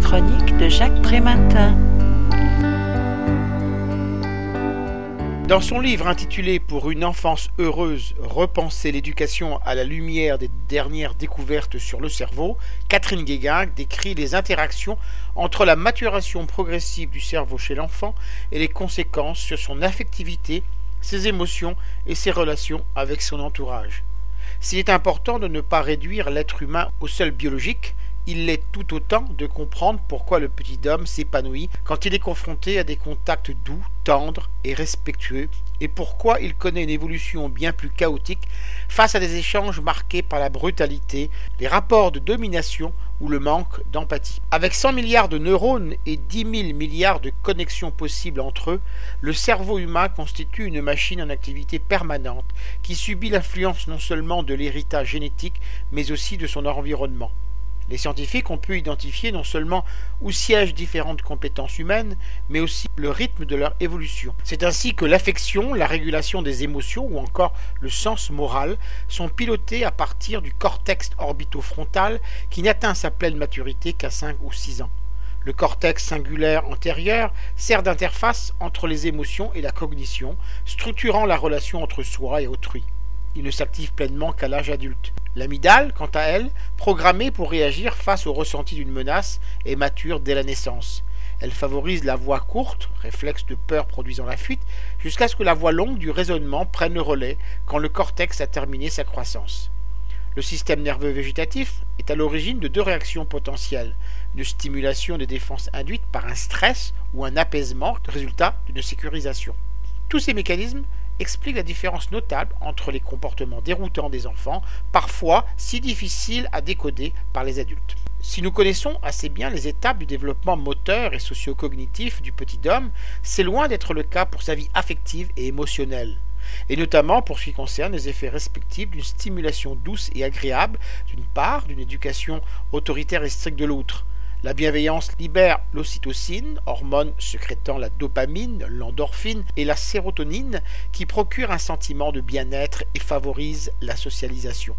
chronique de Jacques Prématin. Dans son livre intitulé Pour une enfance heureuse, repenser l'éducation à la lumière des dernières découvertes sur le cerveau, Catherine Guéguin décrit les interactions entre la maturation progressive du cerveau chez l'enfant et les conséquences sur son affectivité, ses émotions et ses relations avec son entourage. S'il est important de ne pas réduire l'être humain au seul biologique, il l'est tout autant de comprendre pourquoi le petit homme s'épanouit quand il est confronté à des contacts doux, tendres et respectueux, et pourquoi il connaît une évolution bien plus chaotique face à des échanges marqués par la brutalité, les rapports de domination ou le manque d'empathie. Avec 100 milliards de neurones et 10 000 milliards de connexions possibles entre eux, le cerveau humain constitue une machine en activité permanente qui subit l'influence non seulement de l'héritage génétique, mais aussi de son environnement. Les scientifiques ont pu identifier non seulement où siègent différentes compétences humaines, mais aussi le rythme de leur évolution. C'est ainsi que l'affection, la régulation des émotions ou encore le sens moral sont pilotés à partir du cortex orbitofrontal qui n'atteint sa pleine maturité qu'à 5 ou 6 ans. Le cortex singulaire antérieur sert d'interface entre les émotions et la cognition, structurant la relation entre soi et autrui. Il ne s'active pleinement qu'à l'âge adulte. L'amygdale, quant à elle, programmée pour réagir face au ressenti d'une menace, est mature dès la naissance. Elle favorise la voix courte, réflexe de peur produisant la fuite, jusqu'à ce que la voix longue du raisonnement prenne le relais quand le cortex a terminé sa croissance. Le système nerveux végétatif est à l'origine de deux réactions potentielles, une stimulation des défenses induite par un stress ou un apaisement, résultat d'une sécurisation. Tous ces mécanismes explique la différence notable entre les comportements déroutants des enfants, parfois si difficiles à décoder par les adultes. Si nous connaissons assez bien les étapes du développement moteur et socio-cognitif du petit homme, c'est loin d'être le cas pour sa vie affective et émotionnelle, et notamment pour ce qui concerne les effets respectifs d'une stimulation douce et agréable d'une part, d'une éducation autoritaire et stricte de l'autre. La bienveillance libère l'ocytocine, hormone sécrétant la dopamine, l'endorphine et la sérotonine qui procurent un sentiment de bien-être et favorisent la socialisation.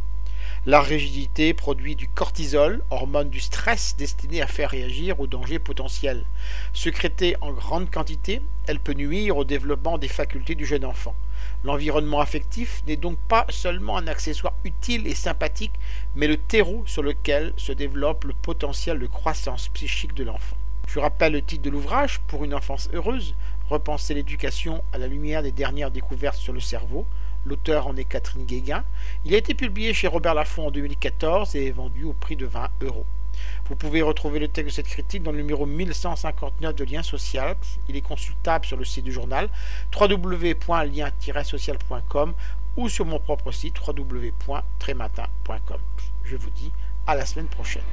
La rigidité produit du cortisol, hormone du stress destinée à faire réagir aux dangers potentiels. Secrétée en grande quantité, elle peut nuire au développement des facultés du jeune enfant. L'environnement affectif n'est donc pas seulement un accessoire utile et sympathique, mais le terreau sur lequel se développe le potentiel de croissance psychique de l'enfant. Je rappelle le titre de l'ouvrage Pour une enfance heureuse, repenser l'éducation à la lumière des dernières découvertes sur le cerveau. L'auteur en est Catherine Guéguin. Il a été publié chez Robert Laffont en 2014 et est vendu au prix de 20 euros. Vous pouvez retrouver le texte de cette critique dans le numéro 1159 de Lien Social. Il est consultable sur le site du journal www.lien-social.com ou sur mon propre site www.trématin.com. Je vous dis à la semaine prochaine.